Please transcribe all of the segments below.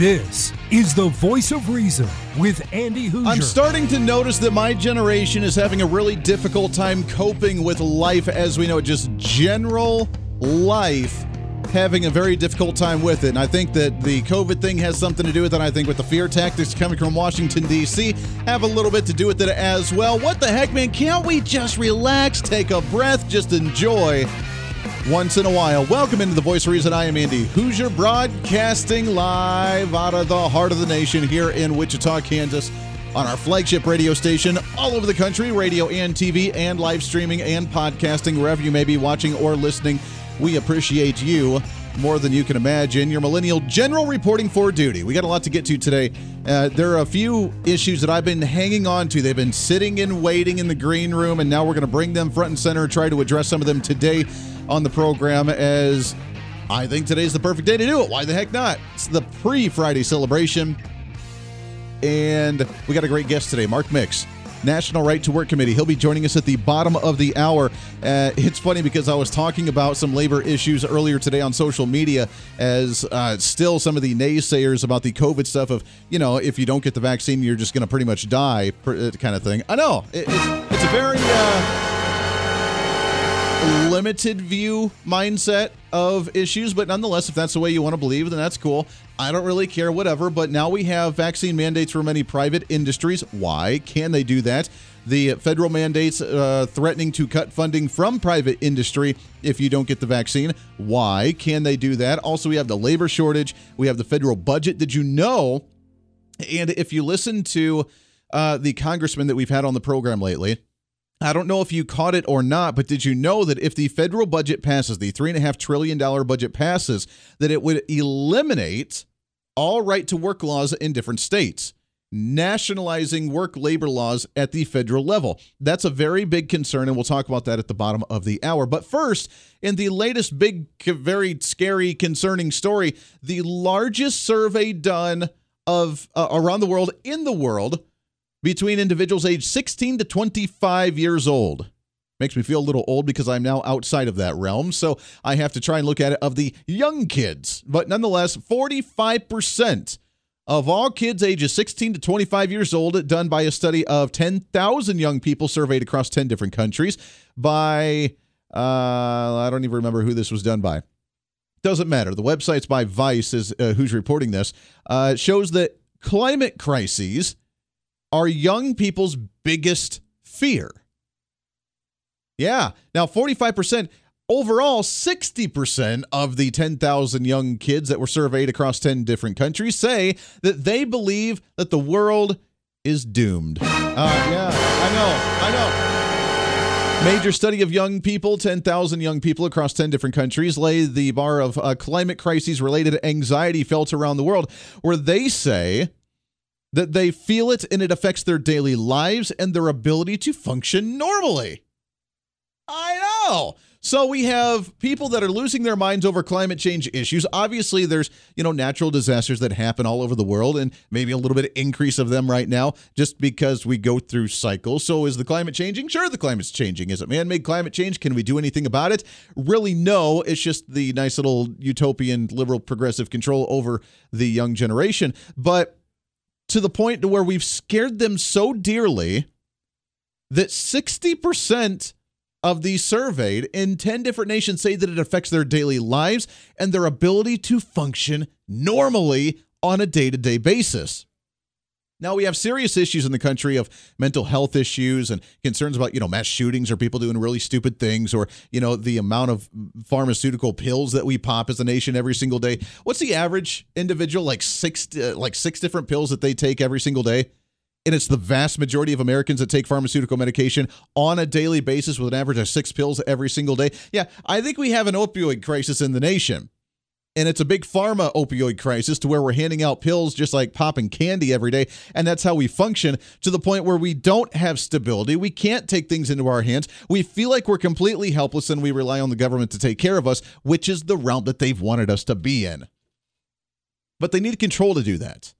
This is the voice of reason with Andy Hooser. I'm starting to notice that my generation is having a really difficult time coping with life as we know it, just general life having a very difficult time with it. And I think that the COVID thing has something to do with it. And I think with the fear tactics coming from Washington, D.C., have a little bit to do with it as well. What the heck, man? Can't we just relax, take a breath, just enjoy once in a while. Welcome into the Voice of Reason. I am Andy Hooser, broadcasting live out of the heart of the nation here in Wichita, Kansas, on our flagship radio station all over the country, radio and TV, and live streaming and podcasting, wherever you may be watching or listening. We appreciate you more than you can imagine. Your millennial general reporting for duty. We got a lot to get to today. Uh, there are a few issues that I've been hanging on to. They've been sitting and waiting in the green room, and now we're going to bring them front and center and try to address some of them today on the program as I think today's the perfect day to do it. Why the heck not? It's the pre Friday celebration. And we got a great guest today, Mark Mix, National Right to Work Committee. He'll be joining us at the bottom of the hour. Uh, it's funny because I was talking about some labor issues earlier today on social media, as uh, still some of the naysayers about the COVID stuff of, you know, if you don't get the vaccine, you're just going to pretty much die, uh, kind of thing. I know. It, it's, it's a very. Uh, limited view mindset of issues, but nonetheless, if that's the way you want to believe, then that's cool. I don't really care, whatever. But now we have vaccine mandates for many private industries. Why can they do that? The federal mandates uh, threatening to cut funding from private industry if you don't get the vaccine. Why can they do that? Also, we have the labor shortage. We have the federal budget. Did you know? And if you listen to uh, the congressman that we've had on the program lately, I don't know if you caught it or not, but did you know that if the federal budget passes, the $3.5 trillion budget passes, that it would eliminate all right to work laws in different states, nationalizing work labor laws at the federal level? That's a very big concern, and we'll talk about that at the bottom of the hour. But first, in the latest big, very scary, concerning story, the largest survey done of uh, around the world in the world between individuals aged 16 to 25 years old. Makes me feel a little old because I'm now outside of that realm, so I have to try and look at it of the young kids. But nonetheless, 45% of all kids ages 16 to 25 years old, done by a study of 10,000 young people surveyed across 10 different countries by, uh, I don't even remember who this was done by. Doesn't matter. The website's by Vice, is uh, who's reporting this, uh, shows that climate crises are young people's biggest fear. Yeah. Now, 45%, overall, 60% of the 10,000 young kids that were surveyed across 10 different countries say that they believe that the world is doomed. Uh, yeah, I know, I know. Major study of young people, 10,000 young people across 10 different countries, lay the bar of uh, climate crises related anxiety felt around the world, where they say that they feel it and it affects their daily lives and their ability to function normally. I know. So we have people that are losing their minds over climate change issues. Obviously, there's, you know, natural disasters that happen all over the world and maybe a little bit of increase of them right now just because we go through cycles. So is the climate changing? Sure, the climate's changing. Is it man-made climate change? Can we do anything about it? Really, no. It's just the nice little utopian liberal progressive control over the young generation. But to the point to where we've scared them so dearly that 60% of the surveyed in 10 different nations say that it affects their daily lives and their ability to function normally on a day-to-day basis. Now we have serious issues in the country of mental health issues and concerns about, you know, mass shootings or people doing really stupid things or, you know, the amount of pharmaceutical pills that we pop as a nation every single day. What's the average individual like six uh, like six different pills that they take every single day? And it's the vast majority of Americans that take pharmaceutical medication on a daily basis with an average of 6 pills every single day. Yeah, I think we have an opioid crisis in the nation. and it's a big pharma opioid crisis to where we're handing out pills just like popping candy every day. And that's how we function to the point where we don't have stability. We can't take things into our hands. We feel like we're completely helpless and we rely on the government to take care of us which is the route that they've wanted us to be in. But they need control to do that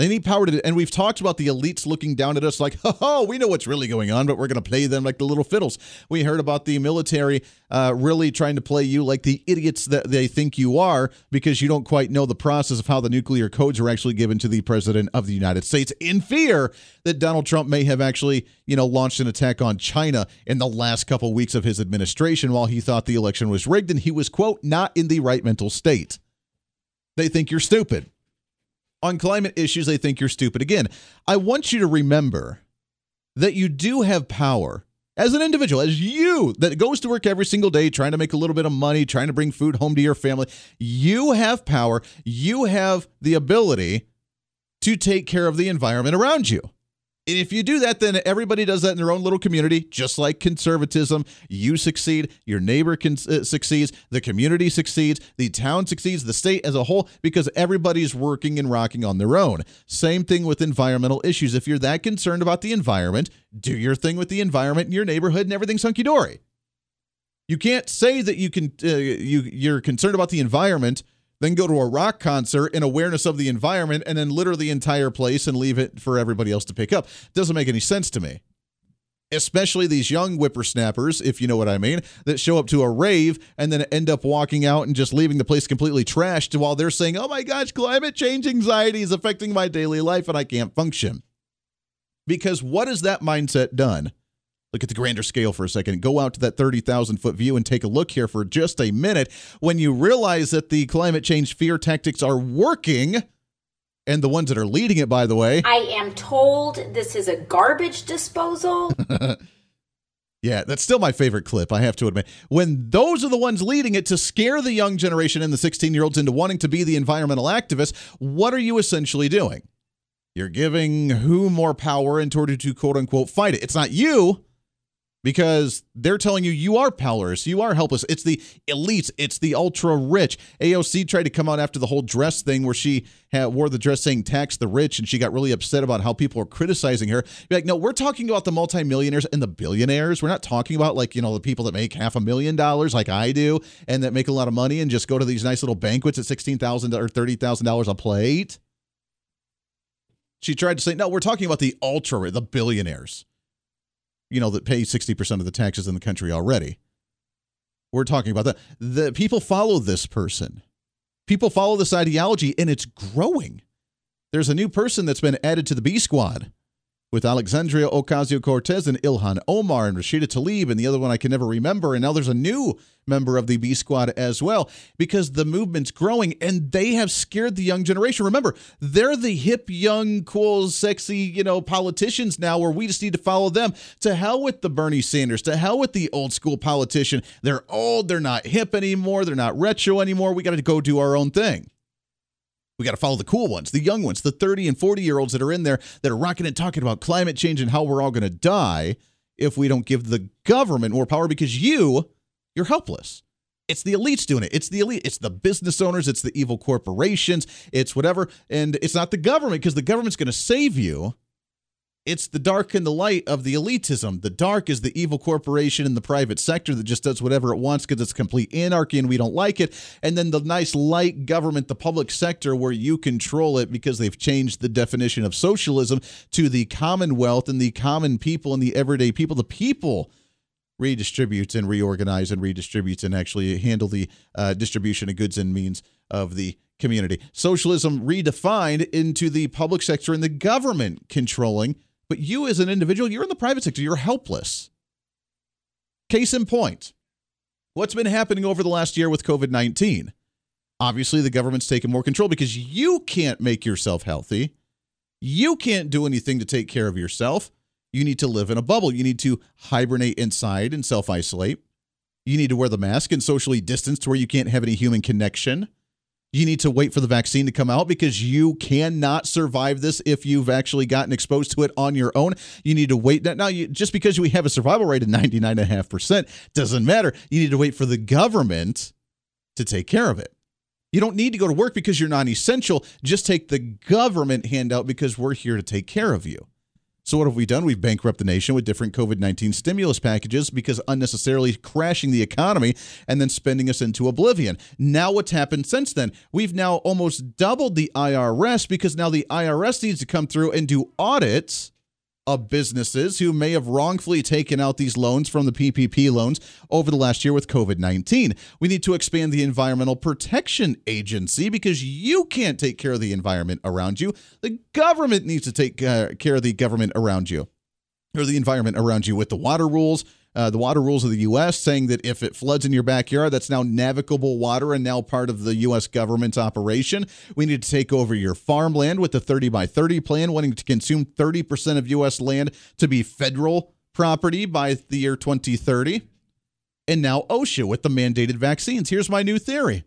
they need power to, and we've talked about the elites looking down at us like, oh, we know what's really going on, but we're going to play them like the little fiddles. We heard about the military uh, really trying to play you like the idiots that they think you are because you don't quite know the process of how the nuclear codes are actually given to the president of the United States in fear that Donald Trump may have actually, you know, launched an attack on China in the last couple weeks of his administration while he thought the election was rigged and he was, quote, not in the right mental state. They think you're stupid on climate issues, they think you're stupid. Again, I want you to remember that you do have power as an individual, as you that goes to work every single day trying to make a little bit of money, trying to bring food home to your family. You have power. You have the ability to take care of the environment around you. If you do that, then everybody does that in their own little community, just like conservatism. You succeed, your neighbor can, uh, succeeds, the community succeeds, the town succeeds, the state as a whole, because everybody's working and rocking on their own. Same thing with environmental issues. If you're that concerned about the environment, do your thing with the environment in your neighborhood, and everything's hunky dory. You can't say that you can uh, you you're concerned about the environment then go to a rock concert in awareness of the environment and then litter the entire place and leave it for everybody else to pick up. Doesn't make any sense to me. Especially these young whippersnappers, if you know what I mean, that show up to a rave and then end up walking out and just leaving the place completely trashed while they're saying, oh my gosh, climate change anxiety is affecting my daily life and I can't function. Because what has that mindset done? Look at the grander scale for a second. Go out to that 30,000 foot view and take a look here for just a minute. When you realize that the climate change fear tactics are working, and the ones that are leading it, by the way. I am told this is a garbage disposal. yeah, that's still my favorite clip, I have to admit. When those are the ones leading it to scare the young generation and the 16 year olds into wanting to be the environmental activists, what are you essentially doing? You're giving who more power in order to quote unquote fight it? It's not you because they're telling you you are powerless, you are helpless. It's the elites, it's the ultra rich. AOC tried to come out after the whole dress thing where she had, wore the dress saying tax the rich, and she got really upset about how people are criticizing her. Be like, no, we're talking about the multimillionaires and the billionaires. We're not talking about like you know the people that make half a million dollars like I do and that make a lot of money and just go to these nice little banquets at sixteen thousand or thirty thousand dollars a plate. She tried to say, no, we're talking about the ultra, the billionaires you know, that pay 60% of the taxes in the country already. We're talking about that. The people follow this person. People follow this ideology and it's growing. There's a new person that's been added to the B squad with Alexandria Ocasio Cortez and Ilhan Omar and Rashida Tlaib and the other one I can never remember. And now there's a new member of the B Squad as well because the movement's growing and they have scared the young generation. Remember, they're the hip, young, cool, sexy, you know, politicians now where we just need to follow them. To hell with the Bernie Sanders, to hell with the old school politician. They're old, they're not hip anymore, they're not retro anymore. We got to go do our own thing. We got to follow the cool ones, the young ones, the 30 and 40 year olds that are in there that are rocking and talking about climate change and how we're all going to die if we don't give the government more power because you, you're helpless. It's the elites doing it. It's the elite. It's the business owners. It's the evil corporations. It's whatever. And it's not the government because the government's going to save you. It's the dark and the light of the elitism. The dark is the evil corporation in the private sector that just does whatever it wants because it's complete anarchy and we don't like it. And then the nice light government, the public sector, where you control it because they've changed the definition of socialism to the commonwealth and the common people and the everyday people. The people redistributes and reorganize and redistributes and actually handle the uh, distribution of goods and means of the community. Socialism redefined into the public sector and the government controlling but you, as an individual, you're in the private sector, you're helpless. Case in point what's been happening over the last year with COVID 19? Obviously, the government's taken more control because you can't make yourself healthy. You can't do anything to take care of yourself. You need to live in a bubble. You need to hibernate inside and self isolate. You need to wear the mask and socially distance to where you can't have any human connection. You need to wait for the vaccine to come out because you cannot survive this if you've actually gotten exposed to it on your own. You need to wait. Now, you, just because we have a survival rate of 99.5% doesn't matter. You need to wait for the government to take care of it. You don't need to go to work because you're non essential. Just take the government handout because we're here to take care of you. So, what have we done? We've bankrupted the nation with different COVID 19 stimulus packages because unnecessarily crashing the economy and then spending us into oblivion. Now, what's happened since then? We've now almost doubled the IRS because now the IRS needs to come through and do audits of businesses who may have wrongfully taken out these loans from the PPP loans over the last year with COVID 19. We need to expand the Environmental Protection Agency because you can't take care of the environment around you. The government needs to take uh, care of the government around you or the environment around you with the water rules, uh, the water rules of the U.S., saying that if it floods in your backyard, that's now navigable water and now part of the U.S. government's operation. We need to take over your farmland with the 30 by 30 plan, wanting to consume 30% of U.S. land to be federal property by the year 2030. And now OSHA with the mandated vaccines. Here's my new theory.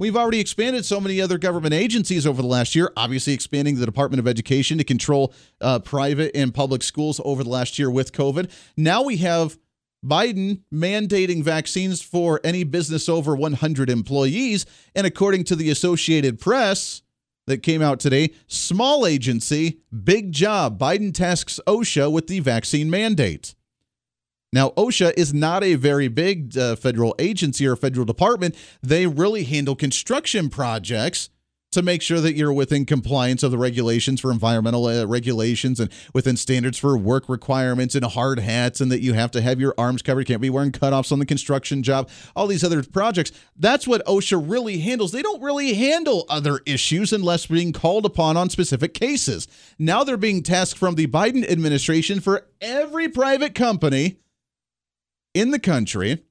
We've already expanded so many other government agencies over the last year, obviously expanding the Department of Education to control uh, private and public schools over the last year with COVID. Now we have Biden mandating vaccines for any business over 100 employees. And according to the Associated Press, that came out today. Small agency, big job. Biden tasks OSHA with the vaccine mandate. Now, OSHA is not a very big uh, federal agency or federal department. They really handle construction projects to make sure that you're within compliance of the regulations for environmental uh, regulations and within standards for work requirements and hard hats and that you have to have your arms covered. Can't be wearing cutoffs on the construction job, all these other projects. That's what OSHA really handles. They don't really handle other issues unless being called upon on specific cases. Now they're being tasked from the Biden administration for every private company in the country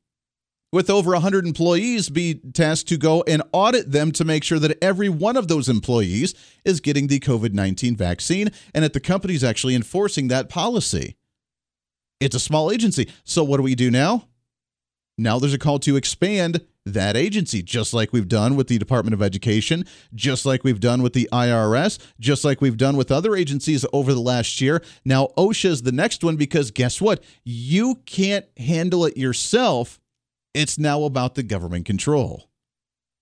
with over 100 employees be tasked to go and audit them to make sure that every one of those employees is getting the COVID 19 vaccine and that the company is actually enforcing that policy. It's a small agency. So, what do we do now? Now there's a call to expand that agency, just like we've done with the Department of Education, just like we've done with the IRS, just like we've done with other agencies over the last year. Now, OSHA is the next one because guess what? You can't handle it yourself. It's now about the government control.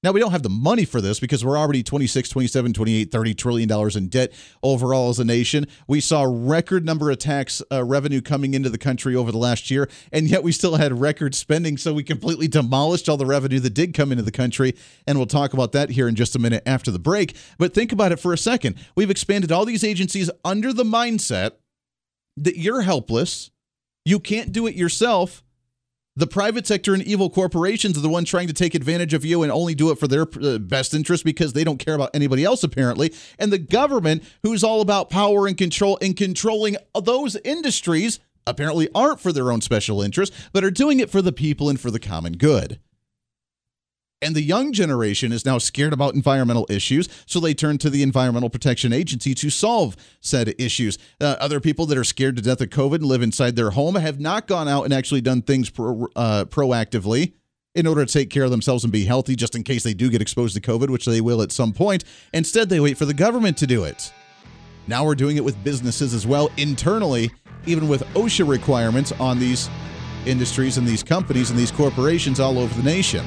Now, we don't have the money for this because we're already 26, 27, 28, 30 trillion dollars in debt overall as a nation. We saw record number of tax uh, revenue coming into the country over the last year, and yet we still had record spending. So we completely demolished all the revenue that did come into the country. And we'll talk about that here in just a minute after the break. But think about it for a second. We've expanded all these agencies under the mindset that you're helpless, you can't do it yourself the private sector and evil corporations are the ones trying to take advantage of you and only do it for their uh, best interest because they don't care about anybody else, apparently. And the government, who's all about power and control and controlling those industries, apparently aren't for their own special interest, but are doing it for the people and for the common good. And the young generation is now scared about environmental issues, so they turn to the Environmental Protection Agency to solve said issues. Uh, other people that are scared to death of COVID and live inside their home have not gone out and actually done things pro, uh, proactively in order to take care of themselves and be healthy just in case they do get exposed to COVID, which they will at some point. Instead, they wait for the government to do it. Now we're doing it with businesses as well internally, even with OSHA requirements on these industries and these companies and these corporations all over the nation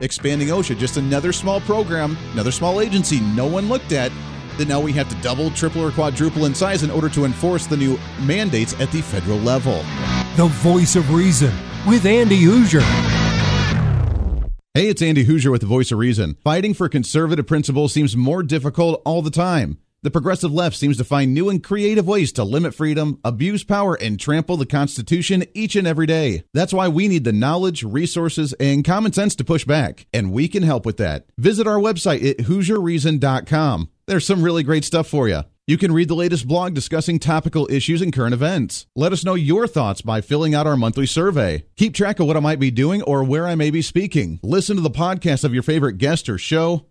expanding OSHA, just another small program, another small agency no one looked at. That now we have to double, triple, or quadruple in size in order to enforce the new mandates at the federal level. The voice of reason with Andy Hooser. Hey, it's Andy Hooser with the voice of reason. Fighting for conservative principles seems more difficult all the time. The progressive left seems to find new and creative ways to limit freedom, abuse power, and trample the Constitution each and every day. That's why we need the knowledge, resources, and common sense to push back, and we can help with that. Visit our website at HooserReason.com. There's some really great stuff for you. You can read the latest blog discussing topical issues and current events. Let us know your thoughts by filling out our monthly survey. Keep track of what I might be doing or where I may be speaking. Listen to the podcast of your favorite guest or show,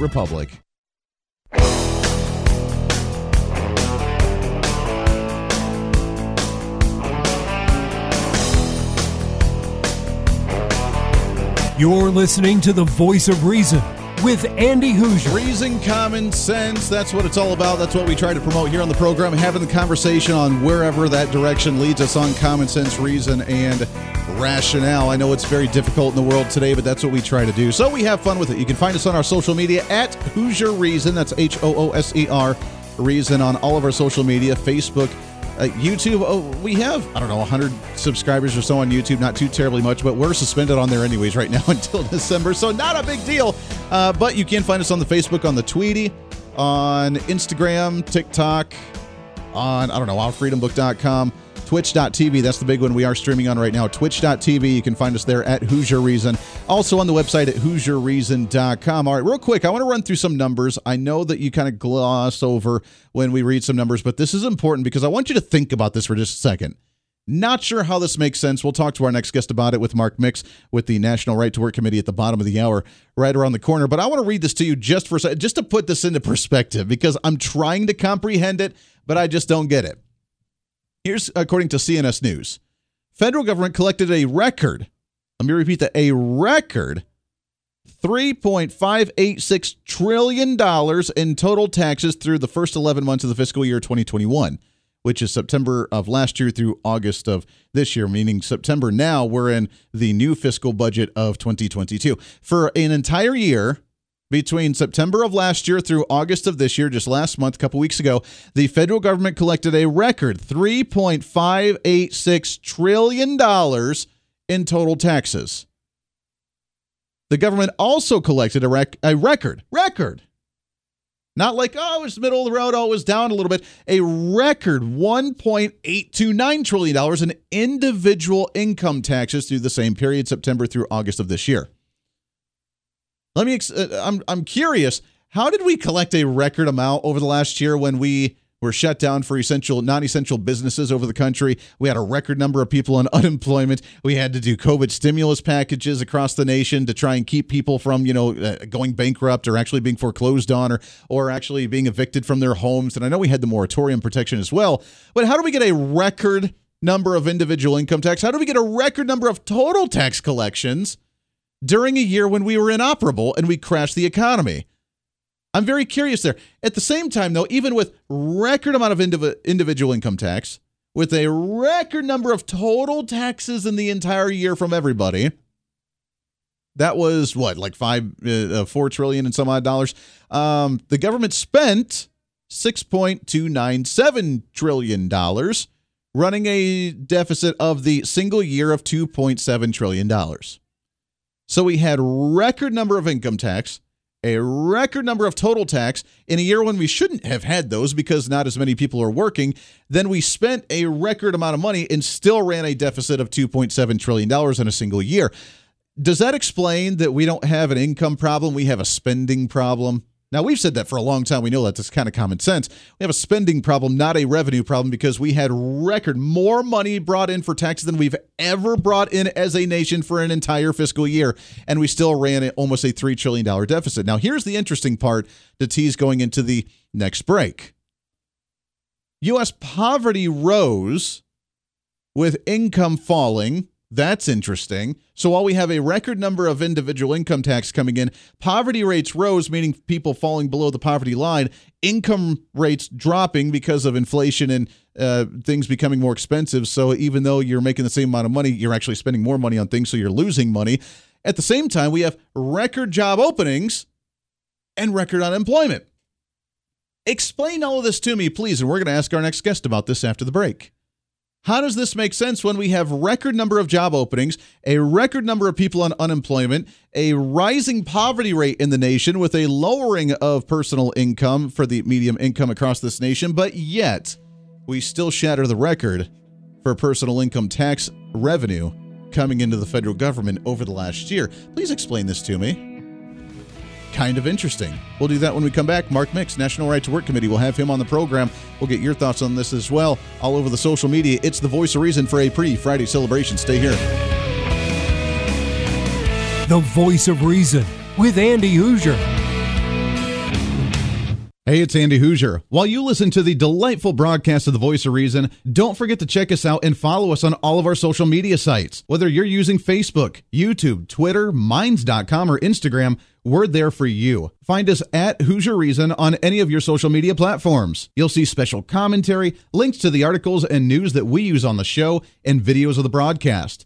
republic. You're listening to the voice of reason with Andy Hooser. Reason, common sense, that's what it's all about. That's what we try to promote here on the program, having the conversation on wherever that direction leads us on common sense, reason, and rationale. I know it's very difficult in the world today, but that's what we try to do. So we have fun with it. You can find us on our social media at Hooser Reason. That's H O O S E R Reason on all of our social media Facebook, uh, YouTube, oh, we have, I don't know, 100 subscribers or so on YouTube. Not too terribly much, but we're suspended on there anyways right now until December. So not a big deal. Uh, but you can find us on the Facebook, on the Tweety, on Instagram, TikTok, on, I don't know, OurFreedomBook.com. Twitch.tv, that's the big one we are streaming on right now. Twitch.tv, you can find us there at Hooser Reason. Also on the website at HooserReason.com. All right, real quick, I want to run through some numbers. I know that you kind of gloss over when we read some numbers, but this is important because I want you to think about this for just a second. Not sure how this makes sense. We'll talk to our next guest about it with Mark Mix with the National Right to Work Committee at the bottom of the hour, right around the corner. But I want to read this to you just for a just to put this into perspective because I'm trying to comprehend it, but I just don't get it. Here's according to CNS News. Federal government collected a record, let me repeat that, a record $3.586 trillion in total taxes through the first 11 months of the fiscal year 2021, which is September of last year through August of this year, meaning September now, we're in the new fiscal budget of 2022. For an entire year, between September of last year through August of this year, just last month, a couple weeks ago, the federal government collected a record $3.586 trillion in total taxes. The government also collected a, rec- a record, record, not like, oh, it was middle of the road, oh, it was down a little bit, a record $1.829 trillion in individual income taxes through the same period, September through August of this year. Let me. Ex- uh, I'm. I'm curious. How did we collect a record amount over the last year when we were shut down for essential, non-essential businesses over the country? We had a record number of people on unemployment. We had to do COVID stimulus packages across the nation to try and keep people from, you know, uh, going bankrupt or actually being foreclosed on or or actually being evicted from their homes. And I know we had the moratorium protection as well. But how do we get a record number of individual income tax? How do we get a record number of total tax collections? During a year when we were inoperable and we crashed the economy. I'm very curious there. At the same time, though, even with record amount of indiv- individual income tax, with a record number of total taxes in the entire year from everybody, that was what, like five, uh, uh four trillion and some odd dollars. Um, the government spent six point two nine seven trillion dollars, running a deficit of the single year of two point seven trillion dollars. So we had record number of income tax, a record number of total tax in a year when we shouldn't have had those because not as many people are working. Then we spent a record amount of money and still ran a deficit of $2.7 trillion in a single year. Does that explain that we don't have an income problem? We have a spending problem? Now, we've said that for a long time. We know that that's kind of common sense. We have a spending problem, not a revenue problem, because we had record more money brought in for taxes than we've ever brought in as a nation for an entire fiscal year. And we still ran almost a $3 trillion deficit. Now, here's the interesting part to tease going into the next break U.S. poverty rose with income falling That's interesting. So while we have a record number of individual income tax coming in, poverty rates rose, meaning people falling below the poverty line, income rates dropping because of inflation and uh, things becoming more expensive. So even though you're making the same amount of money, you're actually spending more money on things, so you're losing money. At the same time, we have record job openings and record unemployment. Explain all of this to me, please, and we're going to ask our next guest about this after the break. How does this make sense when we have record number of job openings, a record number of people on unemployment, a rising poverty rate in the nation with a lowering of personal income for the medium income across this nation, but yet we still shatter the record for personal income tax revenue coming into the federal government over the last year? Please explain this to me kind of interesting. We'll do that when we come back. Mark Mix, National Right to Work Committee, we'll have him on the program. We'll get your thoughts on this as well all over the social media. It's the voice of reason for a pre Friday celebration. Stay here. The voice of reason with Andy Hooser. Hey, it's Andy Hooser. While you listen to the delightful broadcast of The Voice of Reason, don't forget to check us out and follow us on all of our social media sites. Whether you're using Facebook, YouTube, Twitter, Minds.com, or Instagram, we're there for you. Find us at Hooser Reason on any of your social media platforms. You'll see special commentary, links to the articles and news that we use on the show, and videos of the broadcast.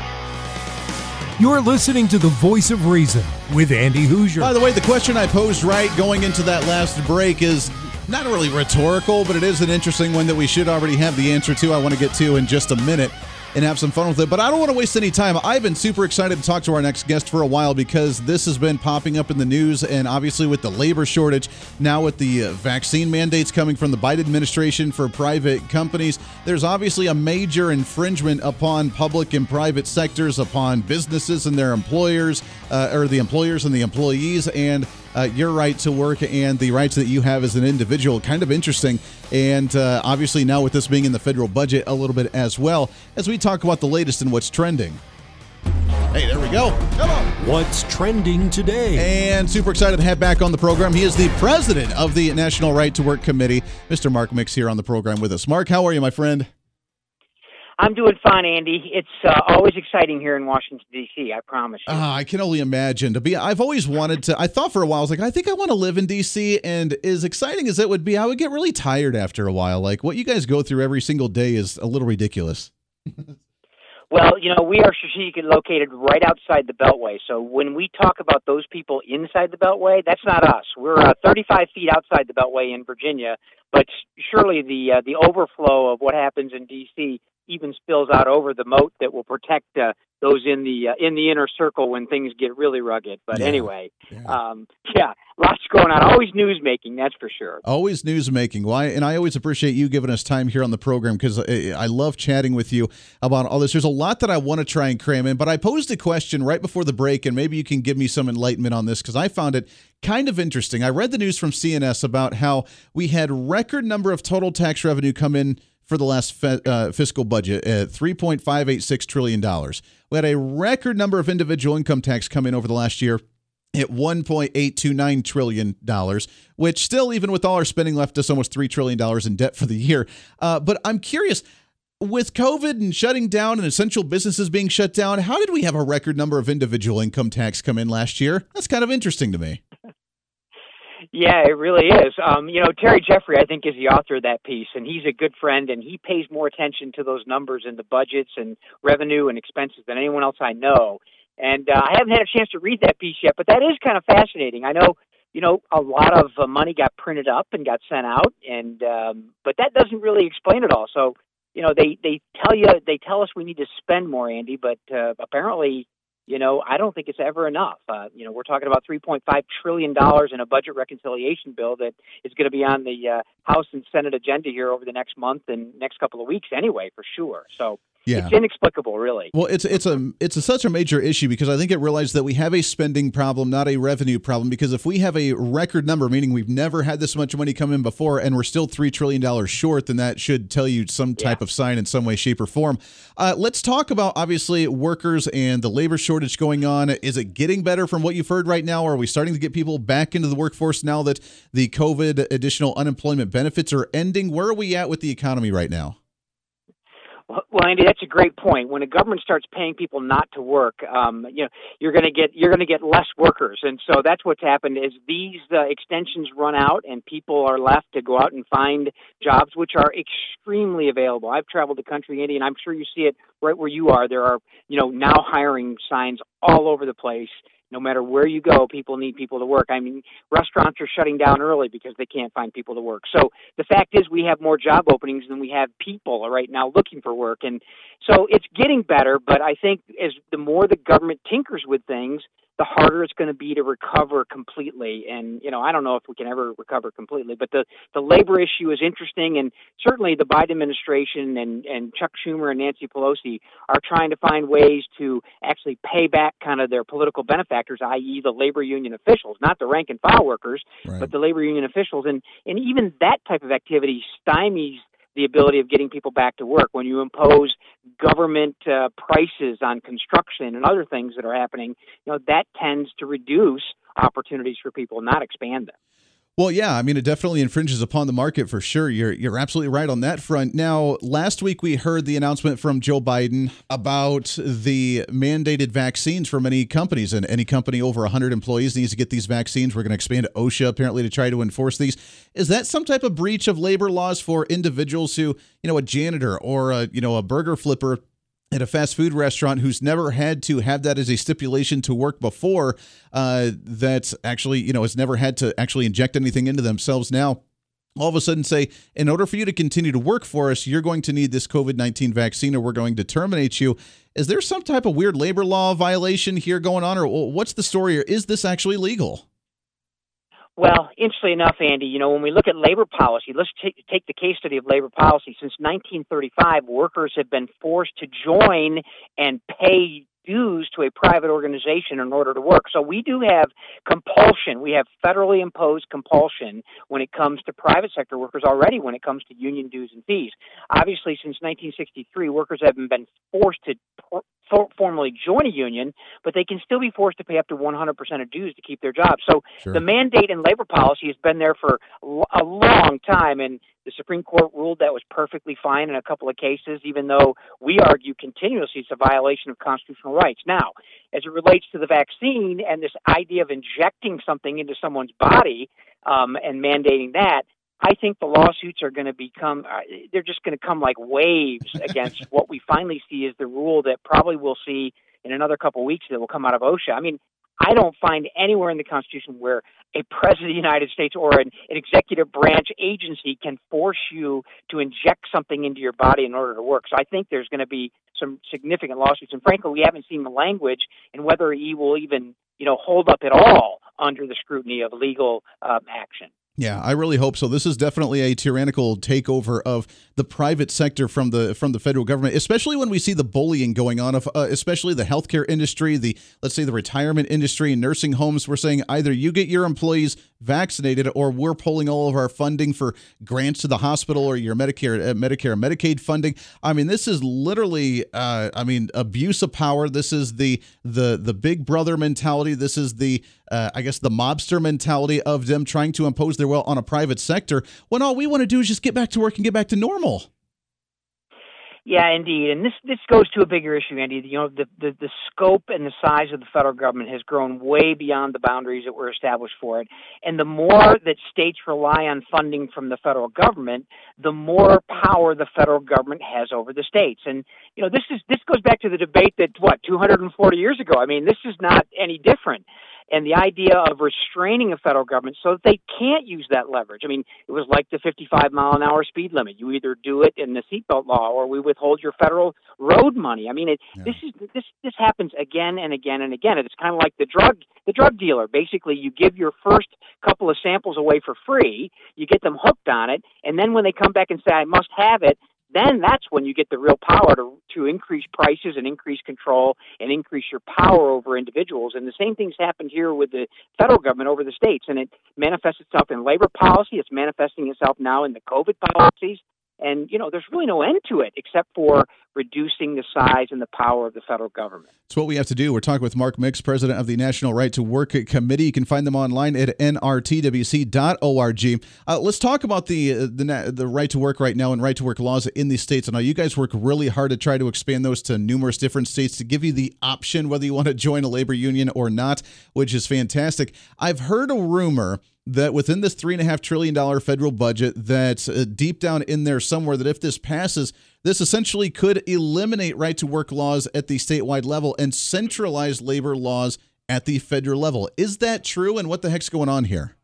You're listening to the voice of reason with Andy Hooser. By the way, the question I posed right going into that last break is not really rhetorical, but it is an interesting one that we should already have the answer to. I want to get to in just a minute and have some fun with it. But I don't want to waste any time. I've been super excited to talk to our next guest for a while because this has been popping up in the news, and obviously with the labor shortage, now with the uh, vaccine mandates coming from the Biden administration for private companies, there's obviously a major infringement upon public and private sectors, upon businesses and their employers, uh, or the employers and the employees, and uh, your right to work and the rights that you have as an individual. Kind of interesting. And uh, obviously, now with this being in the federal budget a little bit as well, as we talk about the latest and what's trending. Hey, there we go. Come on. What's trending today? And super excited to have back on the program. He is the president of the National Right to Work Committee, Mr. Mark Mix, here on the program with us. Mark, how are you, my friend? I'm doing fine, Andy. It's uh, always exciting here in Washington D.C. I promise you. Uh, I can only imagine to be. I've always wanted to. I thought for a while, I was like, I think I want to live in D.C. And as exciting as it would be, I would get really tired after a while. Like what you guys go through every single day is a little ridiculous. well, you know, we are strategically located right outside the Beltway. So when we talk about those people inside the Beltway, that's not us. We're uh, 35 feet outside the Beltway in Virginia, but surely the uh, the overflow of what happens in D.C even spills out over the moat that will protect uh, those in the uh, in the inner circle when things get really rugged. But yeah. anyway, yeah. Um, yeah, lots going on. Always news making, that's for sure. Always news making. Why? and I always appreciate you giving us time here on the program because I, I love chatting with you about all this. There's a lot that I want to try and cram in, but I posed a question right before the break, and maybe you can give me some enlightenment on this because I found it kind of interesting. I read the news from CNS about how we had record number of total tax revenue come in for the last fe- uh, fiscal budget at $3.586 trillion. We had a record number of individual income tax come in over the last year at $1.829 trillion, which still, even with all our spending, left us almost $3 trillion in debt for the year. Uh, but I'm curious with COVID and shutting down and essential businesses being shut down, how did we have a record number of individual income tax come in last year? That's kind of interesting to me. Yeah, it really is. Um, you know, Terry Jeffrey, I think, is the author of that piece, and he's a good friend, and he pays more attention to those numbers and the budgets and revenue and expenses than anyone else I know. And uh, I haven't had a chance to read that piece yet, but that is kind of fascinating. I know you know, a lot of uh, money got printed up and got sent out, and um, but that doesn't really explain it all. So, you know, they they tell you they tell us we need to spend more, Andy, but uh, apparently, you know, I don't think it's ever enough. Uh, you know, we're talking about 3.5 trillion dollars in a budget reconciliation bill that is going to be on the uh, House and Senate agenda here over the next month and next couple of weeks, anyway, for sure. So Yeah. it's inexplicable, really. Well, it's it's a it's a, such a major issue because I think it realized that we have a spending problem, not a revenue problem. Because if we have a record number, meaning we've never had this much money come in before, and we're still three trillion dollars short, then that should tell you some type of sign in some way, shape, or form. Uh, let's talk about obviously workers and the labor shortage going on. Is it getting better from what you've heard right now? Or are we starting to get people back into the workforce now that the COVID additional unemployment benefits are ending? Where are we at with the economy right now? Well, Andy, that's a great point. When a government starts paying people not to work, um, you know, you're going to get you're going to get less workers, and so that's what's happened. Is these uh, extensions run out, and people are left to go out and find jobs, which are extremely available. I've traveled the country, Andy, and I'm sure you see it right where you are. There are you know now hiring signs all over the place. No matter where you go, people need people to work. I mean, restaurants are shutting down early because they can't find people to work. So the fact is, we have more job openings than we have people right now looking for work, and so it's getting better. But I think as the more the government tinkers with things, the harder it's going to be to recover completely. And you know, I don't know if we can ever recover completely, but the the labor issue is interesting, and certainly the Biden administration and and Chuck Schumer and Nancy Pelosi are trying to find ways to actually pay back kind of their political benefactors, i.e., the labor union officials, not the rank and file workers, Right. but the labor union officials, and and even that type of activity stymies the ability of getting people back to work. When you impose government uh, prices on construction and other things that are happening you know that tends to reduce opportunities for people not expand them Well, yeah, I mean, it definitely infringes upon the market for sure. You're you're absolutely right on that front. Now, last week we heard the announcement from Joe Biden about the mandated vaccines for many companies, and any company over 100 employees needs to get these vaccines. We're going to expand OSHA apparently to try to enforce these. Is that some type of breach of labor laws for individuals who, you know, a janitor or a you know a burger flipper at a fast food restaurant who's never had to have that as a stipulation to work before uh, that actually you know has never had to actually inject anything into themselves now all of a sudden say in order for you to continue to work for us you're going to need this covid-19 vaccine or we're going to terminate you. Is there some type of weird labor law violation here going on or what's the story or is this actually legal Well, interestingly enough, Andy, you know, when we look at labor policy, let's take, take the case study of labor policy. Since 1935, workers have been forced to join and pay dues to a private organization in order to work. So we do have compulsion. We have federally imposed compulsion when it comes to private sector workers already when it comes to union dues and fees. Obviously, since 1963, workers haven't been forced to for- formally join a union, but they can still be forced to pay up to 100% of dues to keep their jobs. So Sure. the mandate in labor policy has been there for a long time, and the Supreme Court ruled that was perfectly fine in a couple of cases, even though we argue continuously it's a violation of constitutional rights. Now, as it relates to the vaccine and this idea of injecting something into someone's body um, and mandating that, I think the lawsuits are going to become, uh, they're just going to come like waves against what we finally see is the rule that probably we'll see in another couple of weeks that will come out of OSHA. I mean, I don't find anywhere in the Constitution where a president of the United States or an, an executive branch agency can force you to inject something into your body in order to work. So I think there's going to be some significant lawsuits, and frankly, we haven't seen the language and whether he will even, you know, hold up at all under the scrutiny of legal um, action. Yeah, I really hope so. This is definitely a tyrannical takeover of the private sector from the from the federal government, especially when we see the bullying going on of uh, especially the healthcare industry, the let's say the retirement industry and nursing homes. We're saying either you get your employees vaccinated or we're pulling all of our funding for grants to the hospital or your Medicare uh, Medicare Medicaid funding. I mean, this is literally uh, I mean, abuse of power. This is the the the big brother mentality. This is the uh, I guess the mobster mentality of them trying to impose their on a private sector when all we want to do is just get back to work and get back to normal. Yeah, indeed, and this this goes to a bigger issue, Andy. You know, the, the the scope and the size of the federal government has grown way beyond the boundaries that were established for it. And the more that states rely on funding from the federal government, the more power the federal government has over the states. And you know, this is this goes back to the debate that what 240 years ago. I mean, this is not any different. And the idea of restraining a federal government so that they can't use that leverage. I mean, it was like the 55 mile an hour speed limit. You either do it in the seatbelt law or we withhold your federal road money. I mean, it, yeah. this is this this happens again and again and again. It's kind of like the drug the drug dealer. Basically, you give your first couple of samples away for free, you get them hooked on it, and then when they come back and say I must have it, then that's when you get the real power to to increase prices and increase control and increase your power over individuals. And the same thing's happened here with the federal government over the states, and it manifests itself in labor policy. It's manifesting itself now in the COVID policies. And, you know, there's really no end to it except for reducing the size and the power of the federal government. It's what we have to do. We're talking with Mark Mix, president of the National Right to Work Committee. You can find them online at nrtwc.org. Uh, let's talk about the, uh, the the right to work right now and right to work laws in these states. I know you guys work really hard to try to expand those to numerous different states to give you the option whether you want to join a labor union or not, which is fantastic. I've heard a rumor that within this three and a half trillion dollar federal budget, that uh, deep down in there somewhere, that if this passes, this essentially could eliminate right to work laws at the statewide level and centralize labor laws at the federal level. Is that true? And what the heck's going on here?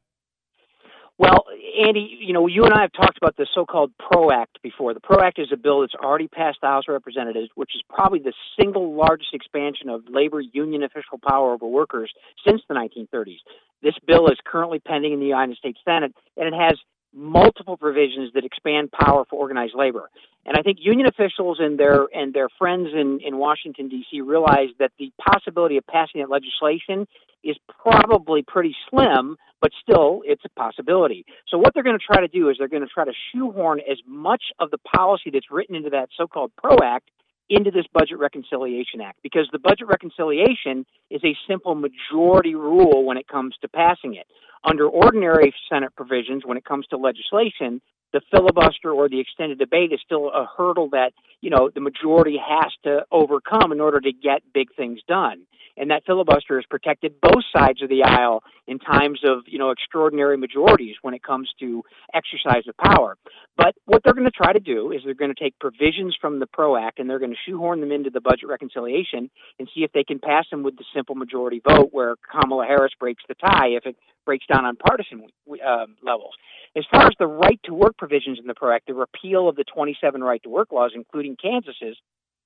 Well, Andy, you know, you and I have talked about the so-called PRO Act before. The PRO Act is a bill that's already passed the House of Representatives, which is probably the single largest expansion of labor union official power over workers since the 1930s. This bill is currently pending in the United States Senate, and it has multiple provisions that expand power for organized labor. And I think union officials and their and their friends in, in Washington D.C. realize that the possibility of passing that legislation is probably pretty slim, but still it's a possibility. So what they're going to try to do is they're going to try to shoehorn as much of the policy that's written into that so-called PRO Act into this Budget Reconciliation Act because the Budget Reconciliation is a simple majority rule when it comes to passing it. Under ordinary Senate provisions, when it comes to legislation, the filibuster or the extended debate is still a hurdle that, you know, the majority has to overcome in order to get big things done and that filibuster has protected both sides of the aisle in times of you know extraordinary majorities when it comes to exercise of power. But what they're going to try to do is they're going to take provisions from the PRO Act and they're going to shoehorn them into the budget reconciliation and see if they can pass them with the simple majority vote, where Kamala Harris breaks the tie if it breaks down on partisan uh, levels. As far as the right to work provisions in the PRO Act, the repeal of the 27 right to work laws, including Kansas's,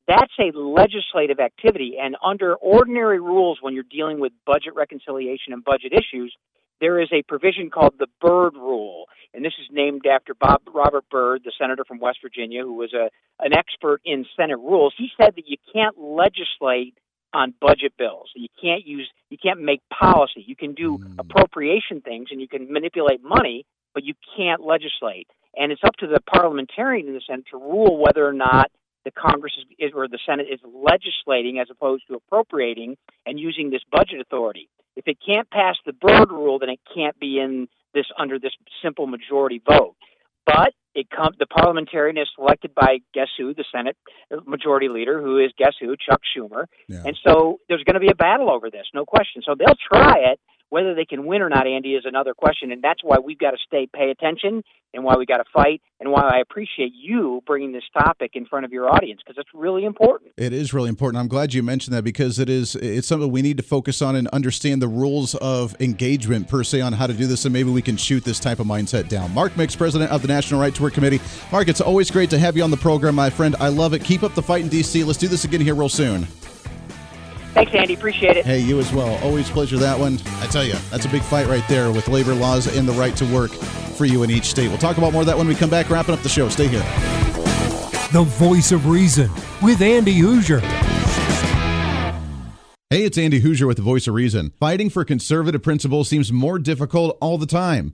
that's a legislative activity. And under ordinary rules, when you're dealing with budget reconciliation and budget issues, there is a provision called the Byrd Rule. And this is named after Bob Robert Byrd, the senator from West Virginia, who was a, an expert in Senate rules. He said that you can't legislate on budget bills. You can't use you can't make policy. You can do mm. appropriation things and you can manipulate money, but you can't legislate. And it's up to the parliamentarian in the Senate to rule whether or not the Congress is, or the Senate is legislating as opposed to appropriating and using this budget authority. If it can't pass the Byrd rule, then it can't be in this under this simple majority vote. But it comes the parliamentarian is selected by guess who the Senate uh, majority leader who is guess who Chuck Schumer, yeah. and so there's going to be a battle over this, no question. So they'll try it, whether they can win or not, Andy, is another question, and that's why we've got to stay pay attention, and why we got to fight, and why I appreciate you bringing this topic in front of your audience because it's really important. It is really important. I'm glad you mentioned that because it is it's something we need to focus on and understand the rules of engagement per se on how to do this, and maybe we can shoot this type of mindset down. Mark Mix, president of the National Right to Work Committee. Mark, it's always great to have you on the program, my friend. I love it. Keep up the fight in D.C. Let's do this again here real soon. Thanks, Andy. Appreciate it. Hey, you as well. Always pleasure that one. I tell you, that's a big fight right there with labor laws and the right to work for you in each state. We'll talk about more of that when we come back. Wrapping up the show. Stay here. The voice of reason with Andy Hooser. Hey, it's Andy Hooser with the voice of reason. Fighting for conservative principles seems more difficult all the time.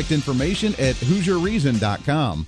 information at HooserReason.com.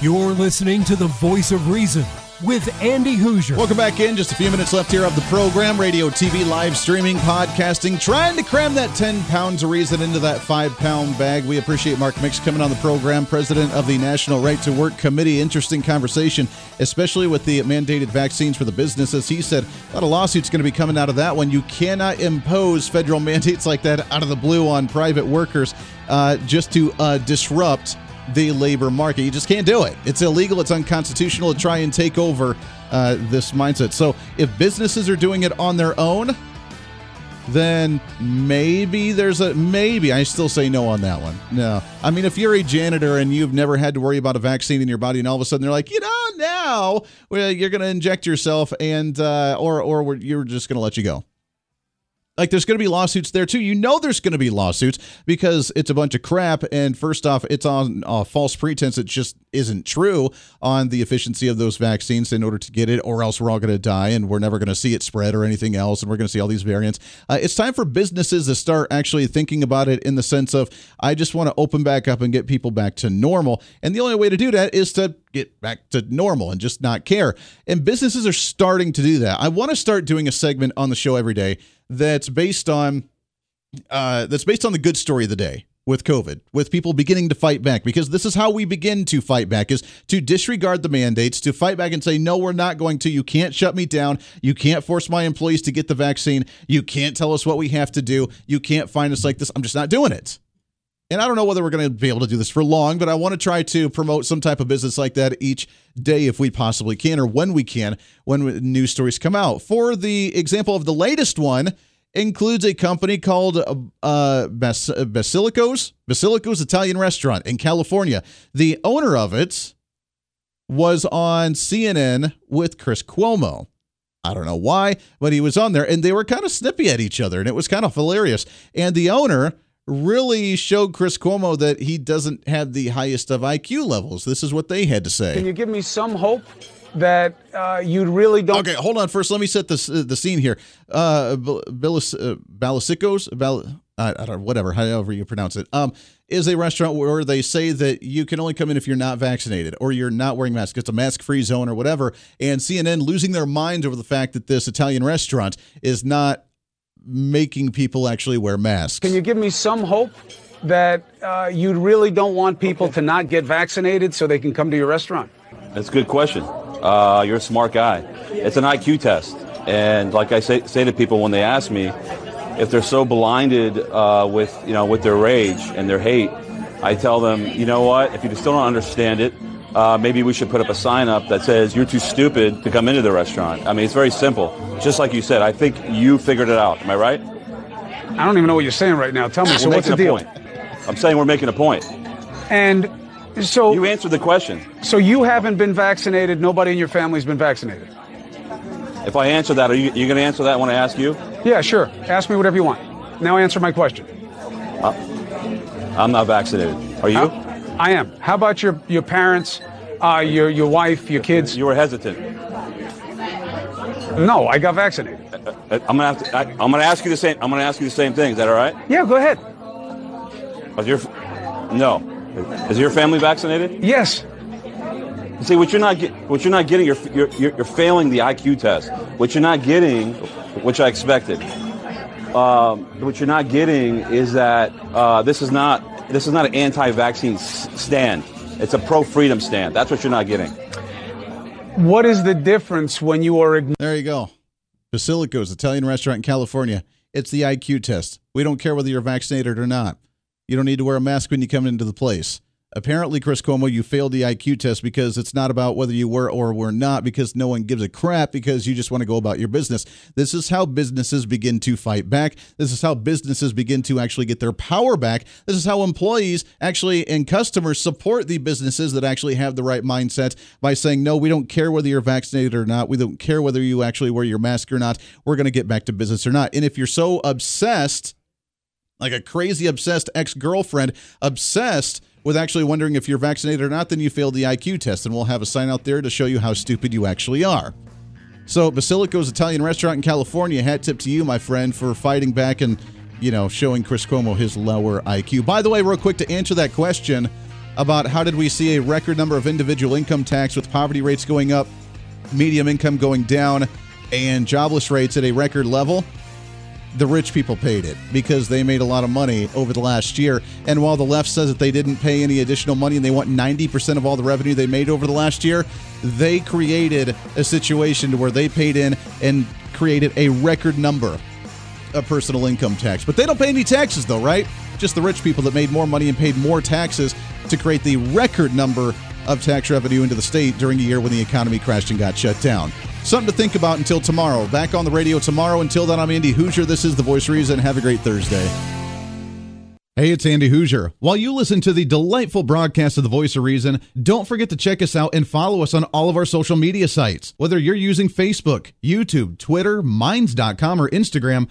You're listening to the voice of reason with Andy Hooser. Welcome back in. Just a few minutes left here of the program. Radio, TV, live streaming, podcasting, trying to cram that 10 pounds of reason into that five pound bag. We appreciate Mark Mix coming on the program, president of the National Right to Work Committee. Interesting conversation, especially with the mandated vaccines for the businesses. He said a lot of lawsuits going to be coming out of that one. You cannot impose federal mandates like that out of the blue on private workers uh, just to uh, disrupt the labor market. You just can't do it. It's illegal. It's unconstitutional to try and take over uh, this mindset. So if businesses are doing it on their own, then maybe there's a maybe. I still say no on that one. No. I mean, if you're a janitor and you've never had to worry about a vaccine in your body, and all of a sudden they're like, you know, now well, you're going to inject yourself, and uh, or or you're just going to let you go like there's going to be lawsuits there too. You know there's going to be lawsuits because it's a bunch of crap. And first off, it's on uh, false pretense. It just isn't true on the efficiency of those vaccines in order to get it, or else we're all going to die and we're never going to see it spread or anything else. And we're going to see all these variants. Uh, it's time for businesses to start actually thinking about it in the sense of I just want to open back up and get people back to normal. And the only way to do that is to get back to normal and just not care. And businesses are starting to do that. I want to start doing a segment on the show every day that's based on uh, that's based on the good story of the day with COVID, with people beginning to fight back, because this is how we begin to fight back: is to disregard the mandates, to fight back and say, "No, we're not going to. You can't shut me down. You can't force my employees to get the vaccine. You can't tell us what we have to do. You can't find us like this. I'm just not doing it." And I don't know whether we're going to be able to do this for long, but I want to try to promote some type of business like that each day if we possibly can, or when we can, when news stories come out. For the example of the latest one, includes a company called uh, Bas- Basilicos, Basilicos Italian Restaurant in California. The owner of it was on CNN with Chris Cuomo. I don't know why, but he was on there and they were kind of snippy at each other and it was kind of hilarious. And the owner really showed Chris Cuomo that he doesn't have the highest of IQ levels. This is what they had to say. Can you give me some hope that uh, you really don't? Okay, hold on. First, let me set this uh, the scene here. Uh, Bilis, uh, Bal, I, I don't know, whatever, however you pronounce it, um, is a restaurant where they say that you can only come in if you're not vaccinated or you're not wearing masks. It's a mask free zone or whatever. And CNN losing their minds over the fact that this Italian restaurant is not making people actually wear masks. Can you give me some hope that uh, you really don't want people okay. to not get vaccinated so they can come to your restaurant? That's a good question. Uh, you're a smart guy. It's an IQ test. And like I say, say to people when they ask me, if they're so blinded uh, with, you know, with their rage and their hate, I tell them, you know what, if you still don't understand it, uh, maybe we should put up a sign up that says you're too stupid to come into the restaurant. I mean, it's very simple. Just like you said, I think you figured it out. Am I right? I don't even know what you're saying right now. Tell me. We're so what's the deal? Point. I'm saying we're making a point. And so you answered the question. So you haven't been vaccinated. Nobody in your family's been vaccinated. If I answer that, are you, you going to answer that when I ask you? Yeah, sure. Ask me whatever you want. Now answer my question. Uh, I'm not vaccinated. Are you? How, I am. How about your your parents, uh, your your wife, your kids? You were hesitant. No, I got vaccinated. uh, I'm gonna have to. I, I'm gonna ask you the same. I'm gonna ask you the same thing. Is that all right? Yeah, go ahead. Is your no? Is your family vaccinated? Yes. See what you're not get, what you're not getting. You're, you're you're failing the IQ test. What you're not getting, which I expected. Um, what you're not getting is that uh, this is not this is not an anti-vaccine s- stand. It's a pro-freedom stand. That's what you're not getting. What is the difference when you are ignoring? There you go. Basilico's Italian restaurant in California. It's the IQ test. We don't care whether you're vaccinated or not. You don't need to wear a mask when you come into the place. Apparently, Chris Cuomo, you failed the IQ test because it's not about whether you were or were not, because no one gives a crap, because you just want to go about your business. This is how businesses begin to fight back. This is how businesses begin to actually get their power back. This is how employees actually and customers support the businesses that actually have the right mindset by saying, no, we don't care whether you're vaccinated or not. We don't care whether you actually wear your mask or not. We're going to get back to business or not. And if you're so obsessed, like a crazy obsessed ex girlfriend, obsessed with actually wondering if you're vaccinated or not, then you failed the IQ test. And we'll have a sign out there to show you how stupid you actually are. So, Basilico's Italian restaurant in California, hat tip to you, my friend, for fighting back and, you know, showing Chris Cuomo his lower IQ. By the way, real quick to answer that question about how did we see a record number of individual income tax with poverty rates going up, medium income going down, and jobless rates at a record level? The rich people paid it because they made a lot of money over the last year. And while the left says that they didn't pay any additional money and they want 90% of all the revenue they made over the last year, they created a situation to where they paid in and created a record number of personal income tax. But they don't pay any taxes though, right? Just the rich people that made more money and paid more taxes to create the record number of tax revenue into the state during a year when the economy crashed and got shut down. Something to think about until tomorrow. Back on the radio tomorrow. Until then, I'm Andy Hooser. This is The Voice Reason. Have a great Thursday. Hey, it's Andy Hooser. While you listen to the delightful broadcast of The Voice of Reason, don't forget to check us out and follow us on all of our social media sites. Whether you're using Facebook, YouTube, Twitter, Minds.com, or Instagram,